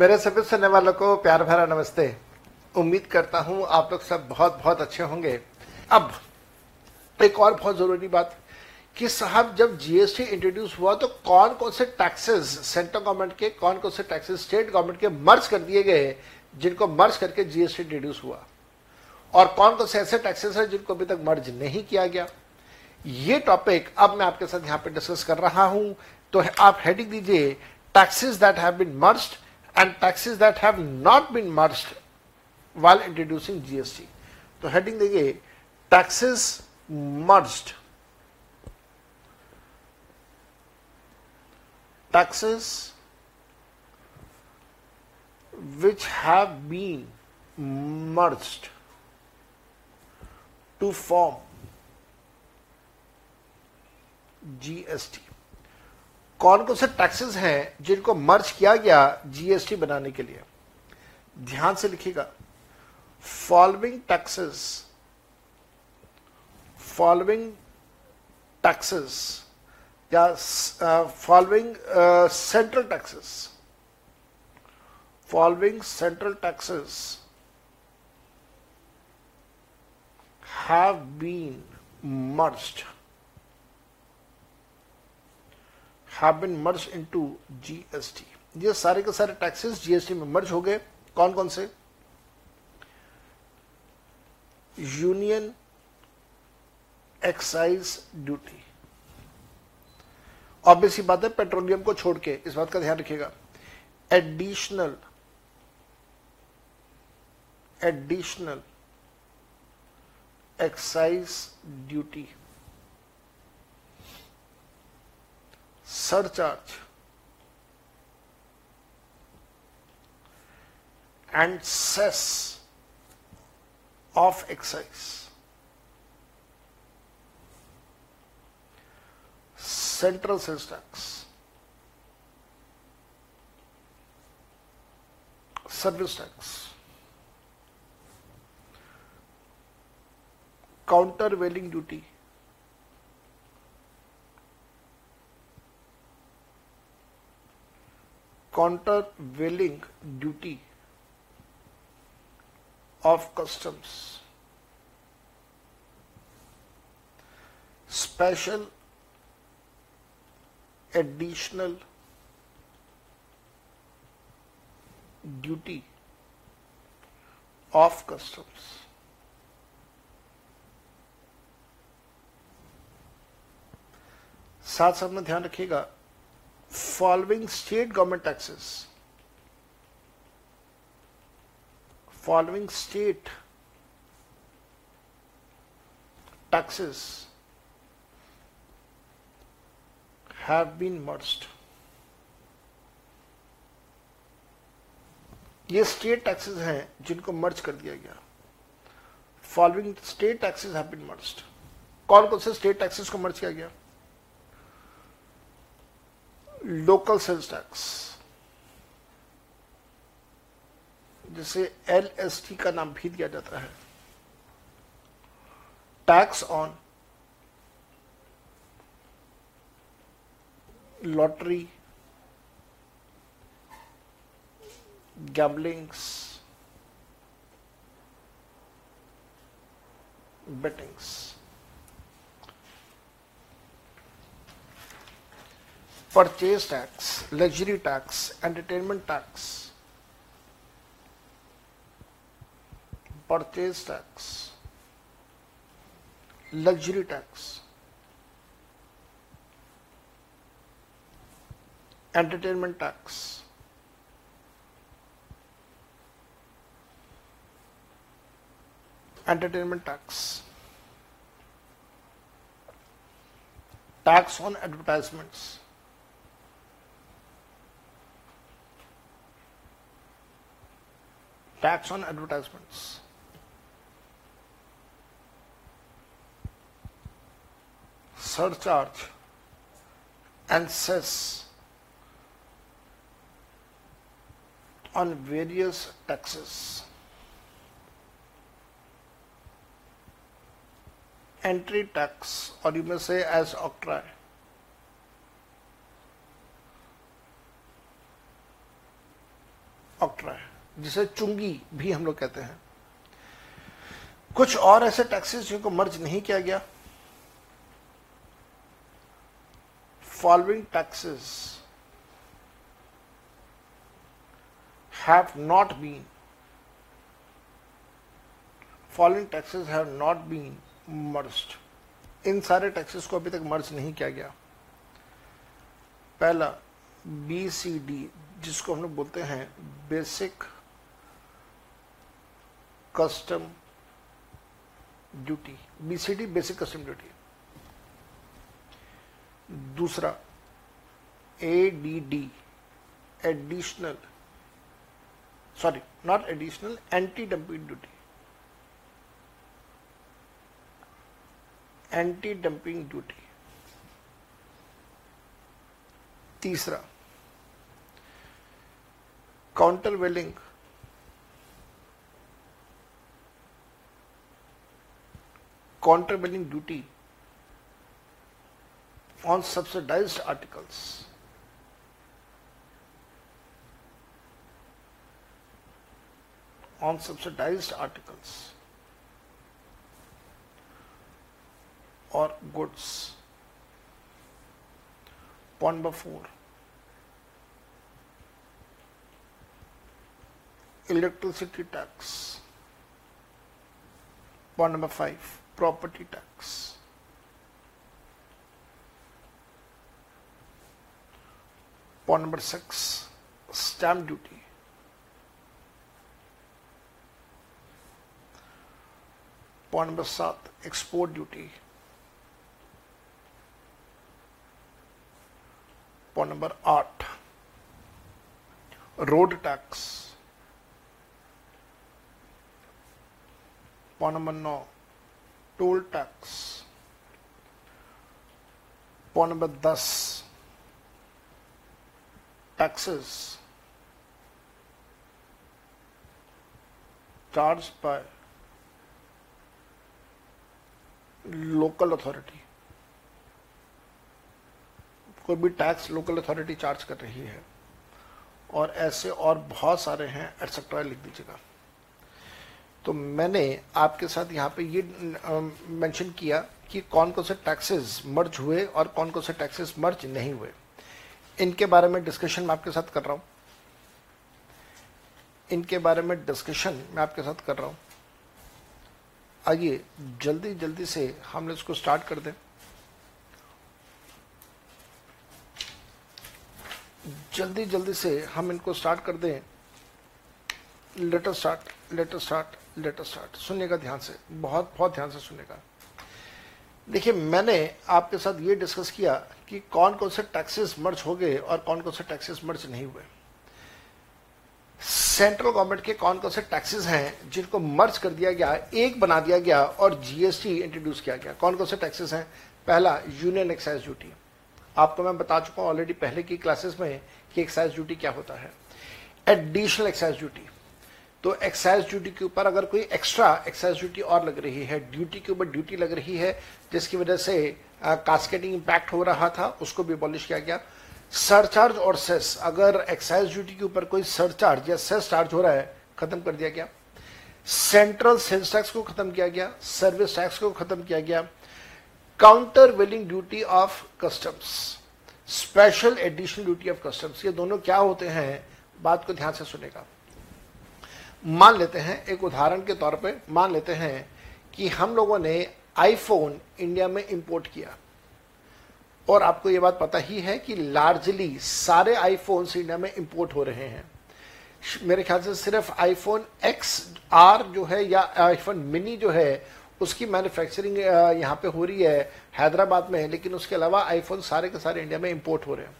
मेरे सभी सुनने वालों को प्यार भरा नमस्ते। उम्मीद करता हूँ आप लोग सब बहुत बहुत अच्छे होंगे। अब एक और बहुत ज़रूरी बात कि साहब, जब जीएसटी इंट्रोड्यूस हुआ तो कौन कौन से टैक्सेस सेंट्रल गवर्नमेंट के, कौन कौन से टैक्सेस स्टेट गवर्नमेंट के मर्ज कर दिए गए, जिनको मर्ज करके जीएसटी इंट्रोड्यूस हुआ? और कौन कौन से ऐसे टैक्सेस हैं जिनको अभी तक मर्ज नहीं किया गया? ये टॉपिक अब मैं आपके साथ यहाँ पे डिस्कस कर रहा हूँ। तो आप हेडिंग दीजिए taxes that have been And taxes that have not been merged while introducing GST. तो हेडिंग देखिए taxes merged taxes which have been merged to form GST कौन कौन से टैक्सेस हैं जिनको मर्ज किया गया जीएसटी बनाने के लिए? ध्यान से लिखिएगा। फॉलोइंग टैक्सेस फॉलोइंग टैक्सेस या following central taxes following central taxes have been merged have been merged into GST. ये सारे के सारे टैक्सेस जीएसटी में मर्ज हो गए। कौन कौन से? यूनियन एक्साइज ड्यूटी ऑब्वियस ही बात है पेट्रोलियम को छोड़ के, इस बात का ध्यान रखिएगा। Additional additional excise duty surcharge and cess of excise. Central sales tax. Service tax. Countervailing duty. Countervailing duty of customs special additional duty of customs साथ साथ में ध्यान रखिएगा following state government taxes following state taxes have been merged ये state taxes हैं जिनको merge कर दिया गया। Following state taxes have been merged कौन कौन से स्टेट टैक्सेस को मर्ज किया गया? लोकल सेल्स टैक्स जिसे एलएसटी का नाम भी दिया जाता है। Tax on lottery gamblings bettings purchase tax, luxury tax, entertainment tax, purchase tax, luxury tax, entertainment tax, entertainment tax, tax on advertisements. tax on advertisements. Surcharge and cess on various taxes. Entry tax, or you may say as octroi. Octroi. जिसे चुंगी भी हम लोग कहते हैं। कुछ और ऐसे टैक्सेस जिनको मर्ज नहीं किया गया। Following taxes have not been following taxes have not been merged इन सारे टैक्सेस को अभी तक मर्ज नहीं किया गया। पहला बी सी डी जिसको हम लोग बोलते हैं basic custom duty BCD basic custom duty दूसरा A D D additional sorry not additional anti dumping duty anti dumping duty तीसरा countervailing countervailing duty on subsidized articles. on subsidized articles or goods. Point number four. Electricity tax. Point number five. Property tax. Point number six. Stamp duty. Point number seven. Export duty. Point number eight. Road tax. Point number nine. Toll tax Point number 10. Taxes charged by local authority कोई भी tax local authority charge कर रही है, और ऐसे और बहुत सारे हैं एटसेट्रा लिख दीजिएगा तो मैंने आपके साथ यहाँ पे ये मेंशन किया कि कौन कौन से टैक्सेस मर्ज हुए और कौन कौन से टैक्सेस मर्ज नहीं हुए। इनके बारे में डिस्कशन मैं आपके साथ कर रहा हूँ। इनके बारे में डिस्कशन मैं आपके साथ कर रहा हूँ। आइए, जल्दी जल्दी से हम इसको स्टार्ट कर दें। जल्दी जल्दी से हम इनको स्टार्ट कर दें। Letter start letter start letter start सुनने ध्यान से, बहुत बहुत ध्यान से सुनने देखिए, मैंने आपके साथ ये डिस्कस किया कि कौन कौन से टैक्सेस मर्ज हो गए और कौन कौन से टैक्सेस मर्ज नहीं हुए। सेंट्रल गवर्नमेंट के कौन कौन से टैक्सेस हैं जिनको मर्ज कर दिया गया, एक बना दिया गया और जीएसटी इंट्रोड्यूस किया गया। कौन कौन से टैक्सेस हैं? पहला यूनियन एक्साइज ड्यूटी आपको मैं बता चुका हूँ ऑलरेडी पहले की क्लासेस में कि एक्साइज ड्यूटी क्या होता है। एडिशनल एक्साइज ड्यूटी तो एक्साइज ड्यूटी के ऊपर अगर कोई एक्स्ट्रा एक्साइज ड्यूटी और लग रही है ड्यूटी के ऊपर ड्यूटी लग रही है, जिसकी वजह से कास्केटिंग इंपैक्ट हो रहा था, उसको भी अबॉलिश किया गया। सरचार्ज और सेस अगर एक्साइज ड्यूटी के ऊपर कोई सरचार्ज या सेस चार्ज हो रहा है, खत्म कर दिया गया। सेंट्रल सेल्स टैक्स को खत्म किया गया सर्विस टैक्स को खत्म किया गया। Countervailing duty of customs special additional duty of customs ये दोनों क्या होते हैं, बात को ध्यान से सुनेगा। मान लेते हैं, एक उदाहरण के तौर पे मान लेते हैं कि हम लोगों ने आईफोन इंडिया में इंपोर्ट किया। और आपको यह बात पता ही है कि लार्जली सारे आईफोन इंडिया में इंपोर्ट हो रहे हैं। मेरे ख्याल से सिर्फ़ आईफोन एक्स आर जो है या आईफोन मिनी जो है, उसकी मैन्युफैक्चरिंग यहाँ पे हो रही है, हैदराबाद में है, लेकिन उसके अलावा आईफोन सारे के सारे इंडिया में इंपोर्ट हो रहे हैं।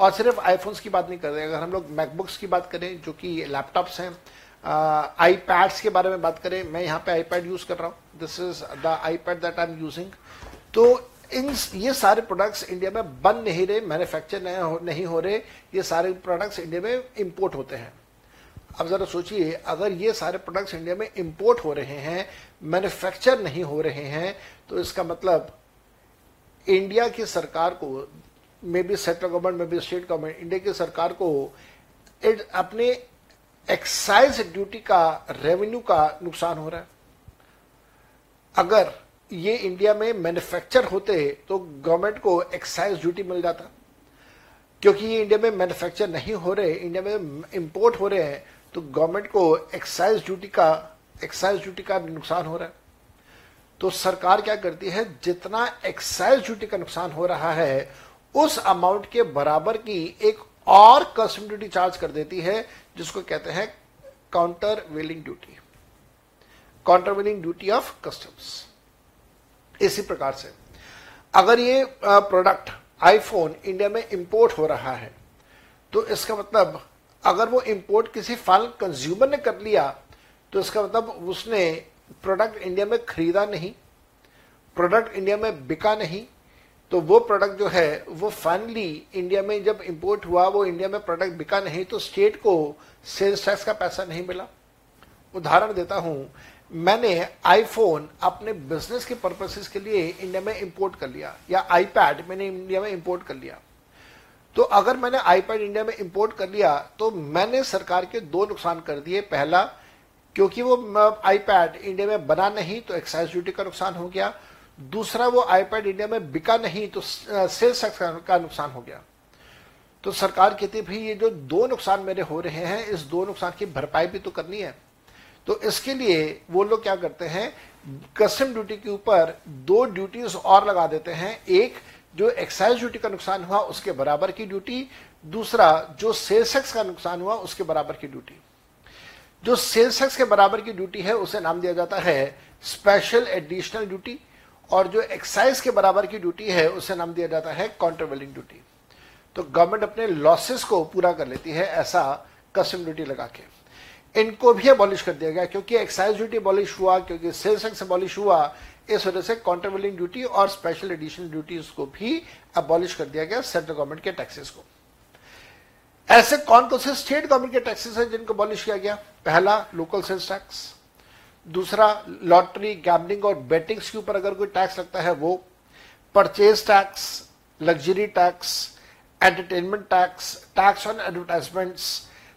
और सिर्फ़ आईफोन्स की बात नहीं कर रहे अगर हम लोग मैकबुक्स की बात करें, जो कि लैपटॉप्स हैं आई पैड्स के बारे में बात करें, मैं यहाँ पे आईपैड यूज़ कर रहा हूँ। This is the iPad that I am using तो इन ये सारे प्रोडक्ट्स इंडिया में बन नहीं रहे मैन्युफैक्चर नहीं हो रहे, ये सारे प्रोडक्ट्स इंडिया में इंपोर्ट होते हैं। अब जरा सोचिए, अगर ये सारे प्रोडक्ट्स इंडिया में इंपोर्ट हो रहे हैं मैन्युफैक्चर नहीं हो रहे हैं तो इसका मतलब इंडिया की सरकार को maybe central government maybe state government India की सरकार को अपने एक्साइज ड्यूटी का रेवेन्यू का नुकसान हो रहा है। अगर ये इंडिया में मैन्युफैक्चर होते तो गवर्नमेंट को एक्साइज ड्यूटी मिल जाता। क्योंकि ये इंडिया में मैन्युफैक्चर नहीं हो रहे इंडिया में इंपोर्ट हो रहे हैं तो गवर्नमेंट को एक्साइज ड्यूटी का एक्साइज ड्यूटी का नुकसान हो रहा है। तो सरकार क्या करती है, जितना एक्साइज ड्यूटी का नुकसान हो रहा है, उस अमाउंट के बराबर की एक और कस्टम ड्यूटी चार्ज कर देती है जिसको कहते हैं countervailing duty countervailing duty of customs इसी प्रकार से, अगर ये प्रोडक्ट आईफोन इंडिया में इंपोर्ट हो रहा है तो इसका मतलब अगर वो इंपोर्ट किसी फाइनल कंज्यूमर ने कर लिया तो इसका मतलब उसने प्रोडक्ट इंडिया में खरीदा नहीं प्रोडक्ट इंडिया में बिका नहीं तो वो प्रोडक्ट जो है, वो फाइनली इंडिया में जब इंपोर्ट हुआ, वो इंडिया में प्रोडक्ट बिका नहीं तो स्टेट को सेल्स टैक्स का पैसा नहीं मिला। उदाहरण देता हूँ, मैंने आईफोन अपने बिज़नेस के पर्पसेस के लिए इंडिया में इंपोर्ट कर लिया, या आईपैड मैंने इंडिया में इंपोर्ट कर लिया। तो अगर मैंने आईपैड इंडिया में इंपोर्ट कर लिया तो मैंने सरकार के दो नुकसान कर दिए। पहला, क्योंकि वो आईपैड इंडिया में बना नहीं तो एक्साइज ड्यूटी का नुकसान हो गया। दूसरा वो आईपैड इंडिया में बिका नहीं तो सेल्स का नुकसान हो गया। तो सरकार कहती भाई, ये जो दो नुकसान मेरे हो रहे हैं, इस दो नुकसान की भरपाई भी तो करनी है। तो इसके लिए वो लोग क्या करते हैं कस्टम ड्यूटी के ऊपर दो ड्यूटीज़ और लगा देते हैं। एक, जो एक्साइज ड्यूटी का नुकसान हुआ, उसके बराबर की ड्यूटी दूसरा, जो सेल्स का नुकसान हुआ, उसके बराबर की ड्यूटी जो सेल्स के बराबर की ड्यूटी है, उसे नाम दिया जाता है स्पेशल एडिशनल ड्यूटी और जो एक्साइज के बराबर की ड्यूटी है, उसे नाम दिया जाता है काउंटरवेलिंग ड्यूटी तो गवर्नमेंट अपने लॉसेस को पूरा कर लेती है ऐसा कस्टम ड्यूटी लगा के. इनको भी अबॉलिश कर दिया गया क्योंकि एक्साइज ड्यूटी अबॉलिश हुआ, क्योंकि सेल्स टैक्स अबॉलिश हुआ, इस वजह से काउंटरवेलिंग ड्यूटी और स्पेशल एडिशनल ड्यूटी को भी अबॉलिश कर दिया गया सेंट्रल गवर्नमेंट के टैक्सेस को. ऐसे कौन कौन से स्टेट गवर्नमेंट के टैक्सेस हैं जिनको अबॉलिश किया गया? पहला लोकल सेल्स टैक्स दूसरा लॉटरी गैमलिंग और बेटिंग्स के ऊपर अगर कोई टैक्स लगता है, वो purchase tax luxury tax entertainment tax tax on advertisements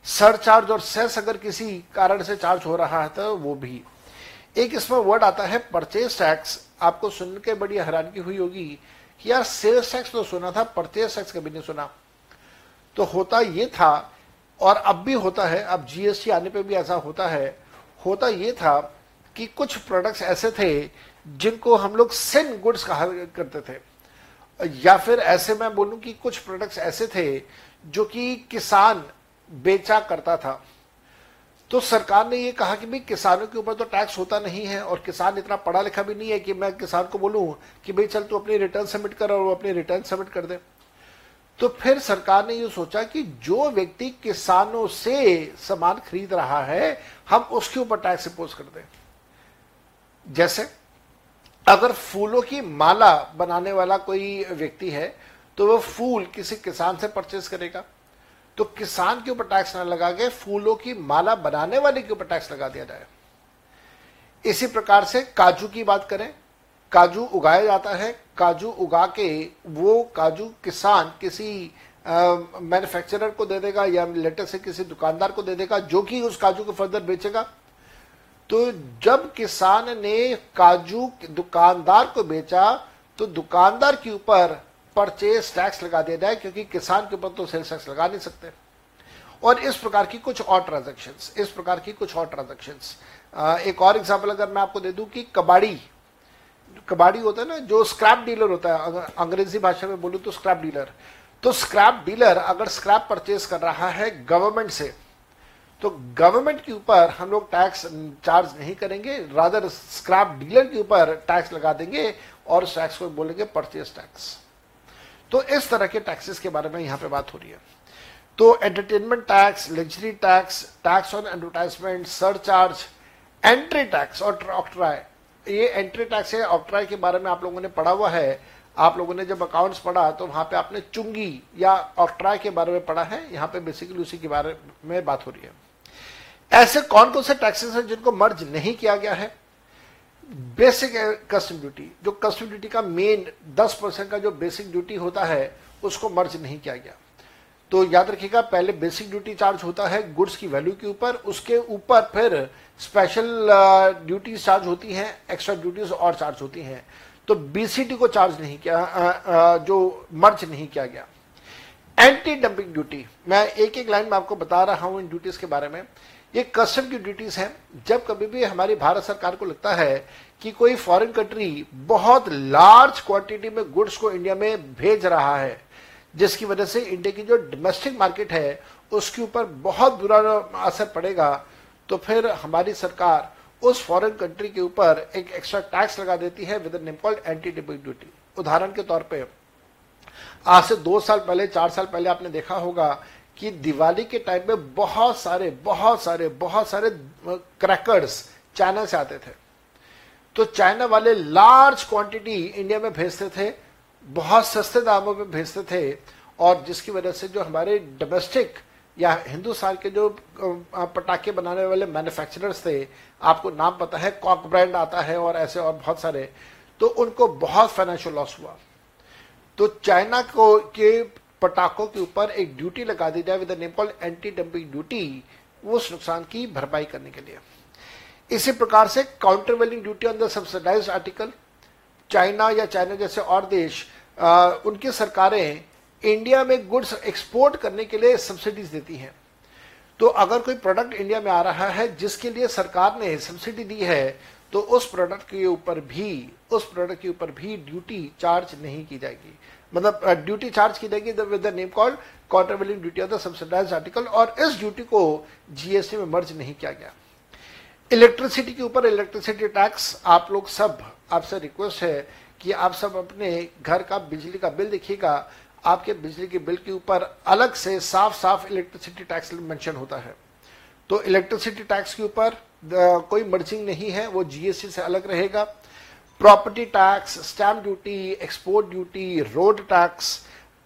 surcharge और सेस अगर किसी कारण से चार्ज हो रहा है तो वो भी। एक इसमें वर्ड आता है परचेज टैक्स आपको सुन के बड़ी हैरानगी हुई होगी कि यार सेल्स टैक्स तो सुना था परचेज टैक्स कभी नहीं सुना। तो होता ये था, और अब भी होता है, अब जीएसटी आने पे भी ऐसा होता है, होता ये था कि कुछ प्रोडक्ट्स ऐसे थे जिनको हम लोग सिन गुड्स कहा करते थे। या फिर ऐसे मैं बोलूँ कि कुछ प्रोडक्ट्स ऐसे थे जो कि किसान बेचा करता था। तो सरकार ने ये कहा कि भाई किसानों के ऊपर तो टैक्स होता नहीं है और किसान इतना पढ़ा लिखा भी नहीं है कि मैं किसान को बोलूँ कि भाई चल तू अपनी रिटर्न सबमिट कर और वो अपनी रिटर्न सबमिट कर दे। तो फिर सरकार ने ये सोचा कि जो व्यक्ति किसानों से सामान खरीद रहा है, हम उसके ऊपर टैक्स इम्पोज कर दें। जैसे, अगर फूलों की माला बनाने वाला कोई व्यक्ति है तो वह फूल किसी किसान से परचेज करेगा। तो किसान के ऊपर टैक्स ना लगा के फूलों की माला बनाने वाले के ऊपर टैक्स लगा दिया जाए। इसी प्रकार से काजू की बात करें, काजू उगाया जाता है। काजू उगा के वो काजू किसान किसी मैन्युफैक्चरर को दे देगा या लेटर से किसी दुकानदार को दे देगा, जो कि उस काजू को फर्दर बेचेगा। तो जब किसान ने काजू दुकानदार को बेचा तो दुकानदार के ऊपर परचेज टैक्स लगा दिया जाए, क्योंकि किसान के ऊपर तो सेल्स टैक्स लगा नहीं सकते। और इस प्रकार की कुछ और ट्रांजेक्शन इस प्रकार की कुछ और ट्रांजेक्शन एक और एग्ज़ाम्पल अगर मैं आपको दे दूँ कि कबाड़ी। कबाड़ी होता है ना, जो स्क्रैप डीलर होता है, अगर अंग्रेज़ी भाषा में बोलूँ तो स्क्रैप डीलर तो स्क्रैप डीलर अगर स्क्रैप परचेज कर रहा है गवर्नमेंट से तो गवर्नमेंट के ऊपर हम लोग टैक्स चार्ज नहीं करेंगे रादर स्क्रैप डीलर के ऊपर टैक्स लगा देंगे और उस टैक्स को बोलेंगे परचेज टैक्स तो इस तरह के टैक्सेस के बारे में यहाँ पे बात हो रही है। तो entertainment tax luxury tax tax on advertisement surcharge entry tax और ऑक्ट्राई ये एंट्री टैक्स है ऑक्ट्राई के बारे में आप लोगों ने पढ़ा हुआ है। आप लोगों ने जब अकाउंट्स पढ़ा तो वहाँ पे आपने चुंगी या ऑक्ट्राई के बारे में पढ़ा है। यहाँ पे बेसिकली उसी के बारे में बात हो रही है। ऐसे कौन कौन से टैक्सेस हैं जिनको मर्ज नहीं किया गया है? बेसिक कस्टम ड्यूटी जो कस्टम ड्यूटी का मेन 10 परसेंट का जो बेसिक ड्यूटी होता है उसको मर्ज नहीं किया गया। तो याद रखिएगा पहले बेसिक ड्यूटी चार्ज होता है गुड्स की वैल्यू के ऊपर उसके ऊपर फिर स्पेशल ड्यूटी चार्ज होती हैं एक्स्ट्रा ड्यूटीज़ और चार्ज होती हैं। तो बीसीटी को चार्ज नहीं किया आ, आ, जो मर्ज नहीं किया गया। एंटी डंपिंग ड्यूटी मैं एक एक लाइन में आपको बता रहा हूँ इन ड्यूटीज़ के बारे में। ये कस्टम की ड्यूटीज़ हैं। जब कभी भी हमारी भारत सरकार को लगता है कि कोई फॉरेन कंट्री बहुत लार्ज क्वांटिटी में गुड्स को इंडिया में भेज रहा है, जिसकी वजह से इंडिया की जो डोमेस्टिक मार्केट है, उसके ऊपर बहुत बुरा असर पड़ेगा तो फिर हमारी सरकार उस फॉरेन कंट्री के ऊपर एक एक्स्ट्रा टैक्स लगा देती है with an anti dumping duty उदाहरण के तौर पे, आज से दो साल पहले, चार साल पहले आपने देखा होगा कि दिवाली के टाइम में बहुत सारे बहुत सारे बहुत सारे क्रैकर्स चाइना से आते थे। तो चाइना वाले लार्ज क्वांटिटी इंडिया में भेजते थे, बहुत सस्ते दामों में भेजते थे, और जिसकी वजह से जो हमारे डोमेस्टिक या हिंदुस्तान के जो पटाखे बनाने वाले मैन्युफैक्चरर्स थे, आपको नाम पता है कॉक ब्रांड आता है और ऐसे और बहुत सारे तो उनको बहुत फाइनेंशियल लॉस हुआ। तो चाइना को, के पटाखों के ऊपर एक ड्यूटी लगा दी जाए विद एंटी डंपिंग ड्यूटी उस नुकसान की भरपाई करने के लिए। इसी प्रकार से countervailing duty on the subsidised article China या चाइना जैसे और देश आ, उनकी सरकारें इंडिया में गुड्स एक्सपोर्ट करने के लिए सब्सिडीज देती हैं। तो अगर कोई प्रोडक्ट इंडिया में आ रहा है जिसके लिए सरकार ने सब्सिडी दी है तो उस प्रोडक्ट के ऊपर भी उस प्रोडक्ट के ऊपर भी ड्यूटी चार्ज नहीं की जाएगी। मतलब ड्यूटी चार्ज की जाएगी with name called countervailing duty of the subsidised article और इस ड्यूटी को जीएसटी में मर्ज नहीं किया गया। इलेक्ट्रिसिटी के ऊपर इलेक्ट्रिसिटी टैक्स आप लोग सब, आपसे रिक्वेस्ट है कि आप सब अपने घर का बिजली का बिल देखिएगा। आपके बिजली के बिल के ऊपर अलग से साफ़ साफ़ इलेक्ट्रिसिटी टैक्स मेंशन होता है। तो इलेक्ट्रिसिटी टैक्स के ऊपर कोई मर्जिंग नहीं है, वो जीएसटी से अलग रहेगा। Property tax stamp duty export duty road tax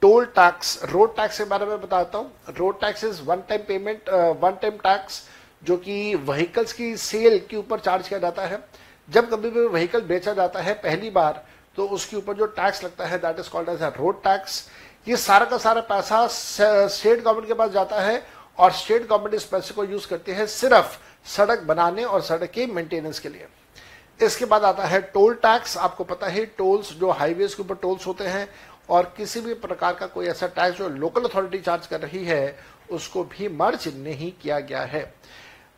toll tax road tax के बारे में बताता हूँ। Road tax is one time payment one time tax जो कि व्हीकल्स की सेल के ऊपर चार्ज किया जाता है। जब कभी भी व्हीकल बेचा जाता है पहली बार तो उसके ऊपर जो टैक्स लगता है that is called as road tax ये सारा का सारा पैसा स्टेट गवर्नमेंट के पास जाता है और स्टेट गवर्नमेंट इस पैसे को यूज़ करती है सिर्फ़ सड़क बनाने और सड़क के मेंटेनेंस के लिए। इसके बाद आता है टोल टैक्स। आपको पता है, टोल्स जो हाईवेज के ऊपर टोल्स होते हैं और किसी भी प्रकार का कोई ऐसा टैक्स जो लोकल अथॉरिटी चार्ज कर रही है, उसको भी मर्ज नहीं किया गया है।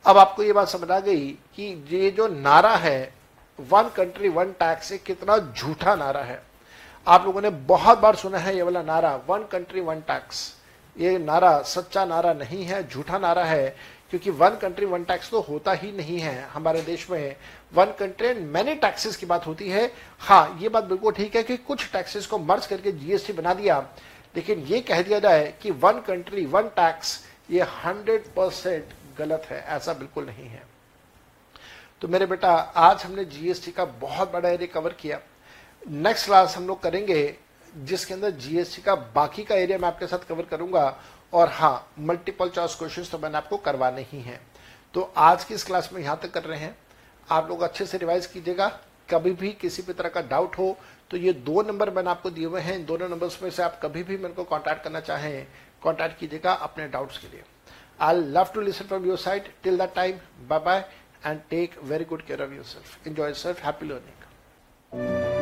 अब आपको ये बात समझ आ गई कि ये जो नारा है, वन कंट्री, वन टैक्स कितना झूठा नारा है। आप लोगों ने बहुत बार सुना है ये वाला नारा, वन कंट्री, वन टैक्स। ये नारा, सच्चा नारा नहीं है, झूठा नारा है। क्योंकि वन कंट्री वन टैक्स तो होता ही नहीं है हमारे देश में। One country and many taxes की बात होती है। हाँ ये बात बिल्कुल ठीक है कि कुछ टैक्सेस को मर्ज करके जीएसटी बना दिया। लेकिन ये कह दिया जाए कि वन कंट्री वन टैक्स ये हंड्रेड परसेंट गलत है, ऐसा बिल्कुल नहीं है। तो मेरे बेटा, आज हमने जीएसटी का बहुत बड़ा एरिया कवर किया। नेक्स्ट क्लास हम लोग करेंगे, जिसके अंदर जीएसटी का बाकी का एरिया मैं आपके साथ कवर करूँगा। और हाँ मल्टीपल चॉइस क्वेश्चन तो मैंने आपको करवाने ही हैं। तो आज की इस क्लास में यहाँ तक कर रहे हैं। आप लोग अच्छे से रिवाइज कीजिएगा। कभी भी किसी भी तरह का डाउट हो तो ये दो नंबर मैंने आपको दिए हुए हैं। इन दोनों नंबर्स में से आप कभी भी मेरे को कॉन्टैक्ट करना चाहें कॉन्टैक्ट कीजिएगा अपने डाउट्स के लिए। I love to listen from your side till that time bye bye and take very good care of yourself enjoy self happy learning